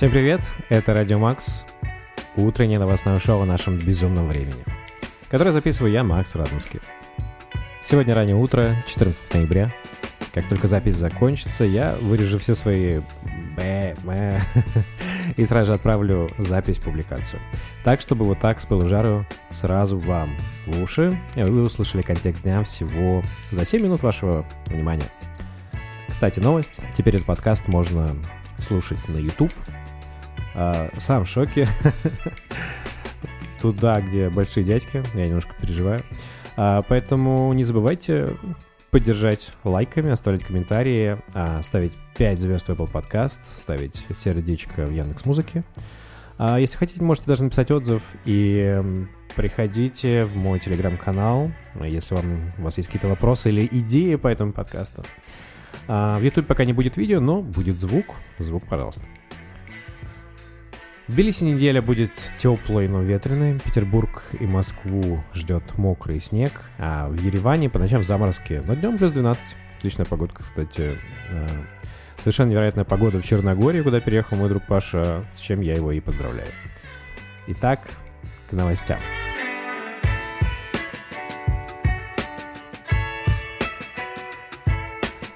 Всем привет, это Радио Макс, утреннее новостное шоу о нашем безумном времени, которое записываю я, Макс Радомский. Сегодня раннее утро, 14 ноября. Как только запись закончится, я вырежу все свои бэ, бэ, и сразу же отправлю запись публикацию. Так, чтобы вот так с жару сразу вам в уши, и вы услышали контекст дня всего за 7 минут вашего внимания. Кстати, новость. Теперь этот подкаст можно слушать на YouTube. А, сам в шоке. Туда, где большие дядьки. Я немножко переживаю. А, поэтому не забывайте поддержать лайками, оставлять комментарии, а, ставить 5 звезд в Apple Podcast, ставить сердечко в Яндекс Музыке. А если хотите, можете даже написать отзыв и приходите в мой телеграм-канал, если вам, у вас есть какие-то вопросы или идеи по этому подкасту. А, в YouTube пока не будет видео, но будет звук. Звук, пожалуйста. Тбилиси неделя будет теплой, но ветреной. Петербург и Москву ждет мокрый снег, а в Ереване по ночам заморозки. Но днем плюс 12. Отличная погодка, кстати. А, совершенно невероятная погода в Черногории, куда переехал мой друг Паша, с чем я его и поздравляю. Итак, к новостям.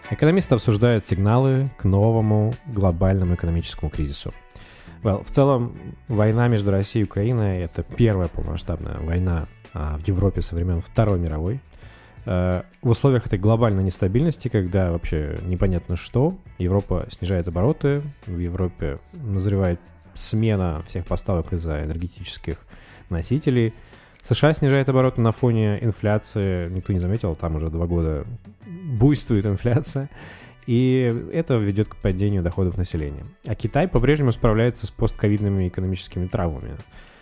Экономисты обсуждают сигналы к новому глобальному экономическому кризису. Well, в целом, война между Россией и Украиной — это первая полномасштабная война а, в Европе со времен Второй мировой. А, в условиях этой глобальной нестабильности, когда вообще непонятно что, Европа снижает обороты, в Европе назревает смена всех поставок из-за энергетических носителей, США снижает обороты на фоне инфляции, никто не заметил, там уже два года буйствует инфляция. И это ведет к падению доходов населения. А Китай по-прежнему справляется с постковидными экономическими травмами.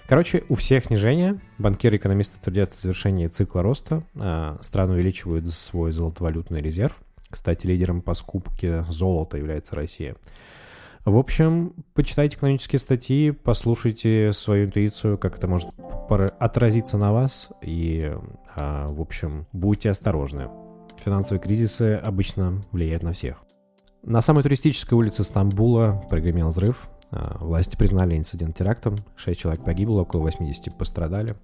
Короче, у всех снижение. Банкиры и экономисты твердят о завершении цикла роста. А страны увеличивают свой золотовалютный резерв. Кстати, лидером по скупке золота является Россия. В общем, почитайте экономические статьи, послушайте свою интуицию, как это может отразиться на вас. И, а, в общем, будьте осторожны. Финансовые кризисы обычно влияют на всех. На самой туристической улице Стамбула прогремел взрыв. А, власти признали инцидент терактом. Шесть человек погибло, около 80 пострадали.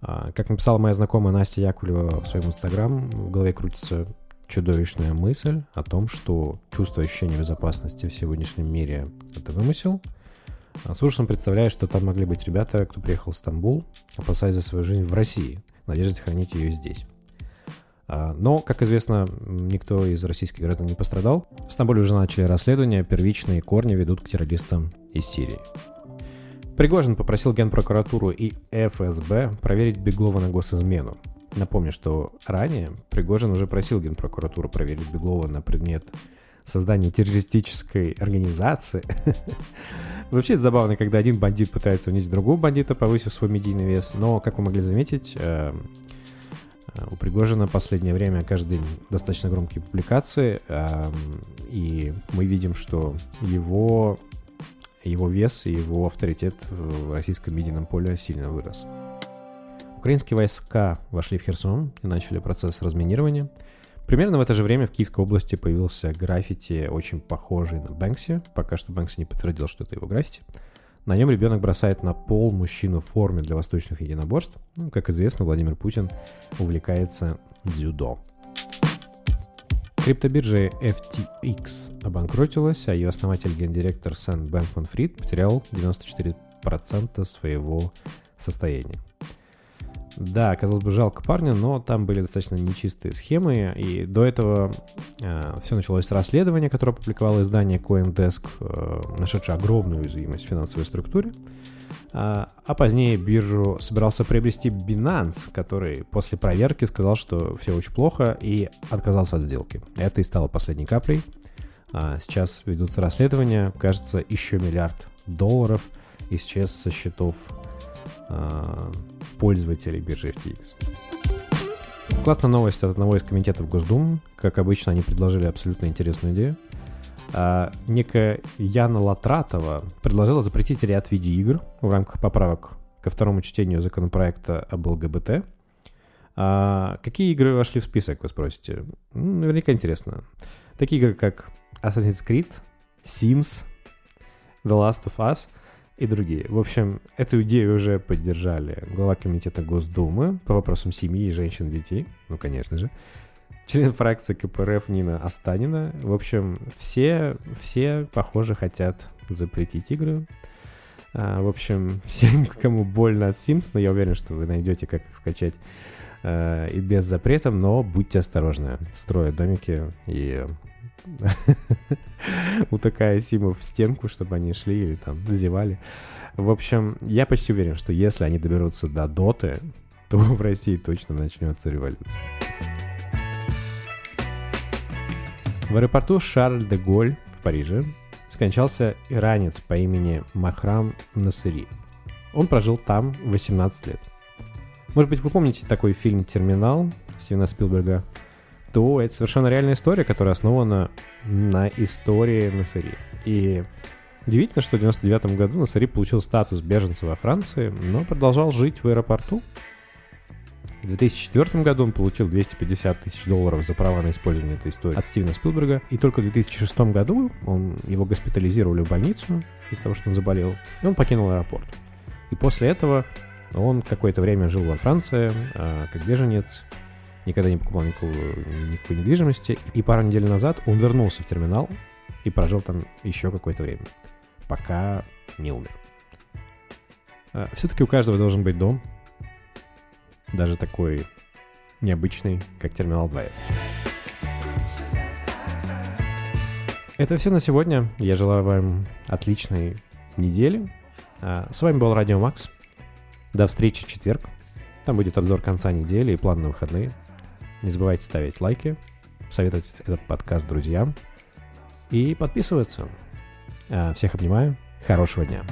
А, как написала моя знакомая Настя Яковлева в своем инстаграм, в голове крутится чудовищная мысль о том, что чувство ощущения безопасности в сегодняшнем мире — это вымысел. А с ужасом представляю, что там могли быть ребята, кто приехал в Стамбул, опасаясь за свою жизнь в России, в надежде сохранить ее здесь. А, но, как известно, никто из российских граждан не пострадал. В Стамбуле уже начали расследование, первичные корни ведут к террористам из Сирии. Пригожин попросил Генпрокуратуру и ФСБ проверить Беглова на госизмену. Напомню, что ранее Пригожин уже просил Генпрокуратуру проверить Беглова на предмет создания террористической организации. Вообще это забавно, когда один бандит пытается унизить другого бандита, повысив свой медийный вес. Но, как вы могли заметить, э, у Пригожина последнее время каждый день достаточно громкие публикации, и мы видим, что его, его вес и его авторитет в российском медийном поле сильно вырос. Украинские войска вошли в Херсон и начали процесс разминирования. Примерно в это же время в Киевской области появился граффити, очень похожий на Бэнкси. Пока что Бэнкси не подтвердил, что это его граффити. На нем ребенок бросает на пол мужчину в форме для восточных единоборств. Ну, как известно, Владимир Путин увлекается дзюдо. Криптобиржа FTX обанкротилась, а ее основатель, гендиректор Сэн Бэнкман Фрид потерял 94% своего состояния. Да, казалось бы, жалко парня, но там были достаточно нечистые схемы, и до этого э, все началось с расследования, которое опубликовало издание CoinDesk, э, нашедшее огромную уязвимость в финансовой структуре. А, а позднее биржу собирался приобрести Binance, который после проверки сказал, что все очень плохо и отказался от сделки. Это и стало последней каплей. А сейчас ведутся расследования, кажется, еще миллиард долларов исчез со счетов а, пользователей биржи FTX. Классная новость от одного из комитетов Госдумы. Как обычно, они предложили абсолютно интересную идею. А, некая Яна Латратова предложила запретить ряд видеоигр в рамках поправок ко второму чтению законопроекта об ЛГБТ. А, какие игры вошли в список, вы спросите? Ну, наверняка интересно. Такие игры, как Assassin's Creed, Sims, The Last of Us и другие. В общем, эту идею уже поддержали глава комитета Госдумы по вопросам семьи, женщин, детей, ну, конечно же, член фракции КПРФ Нина Останина. В общем, все, все, похоже, хотят запретить игры. А, в общем, всем, кому больно от Sims, но я уверен, что вы найдете, как их скачать э, и без запрета, но будьте осторожны. Строят домики и утыкая симов в стенку, чтобы они шли или там зевали. В общем, я почти уверен, что если они доберутся до доты, то в России точно начнется революция. В аэропорту Шарль де Голь в Париже скончался иранец по имени Махрам Насыри. Он прожил там 18 лет. Может быть, вы помните такой фильм «Терминал» Стивена Спилберга? То это совершенно реальная история, которая основана на истории Насыри. И удивительно, что в 99 году Насыри получил статус беженца во Франции, но продолжал жить в аэропорту в 2004 году он получил 250 тысяч долларов за права на использование этой истории от Стивена Спилберга. И только в 2006 году он, его госпитализировали в больницу из-за того, что он заболел. И он покинул аэропорт. И после этого он какое-то время жил во Франции а, как беженец, никогда не покупал никакую, никакой недвижимости. И пару недель назад он вернулся в терминал и прожил там еще какое-то время, пока не умер. А, Все-таки у каждого должен быть дом, даже такой необычный, как терминал 2 Это все на сегодня. Я желаю вам отличной недели. А, с вами был Радио Макс. До встречи в четверг. Там будет обзор конца недели и план на выходные. Не забывайте ставить лайки, советовать этот подкаст друзьям и подписываться. А, всех обнимаю. Хорошего дня.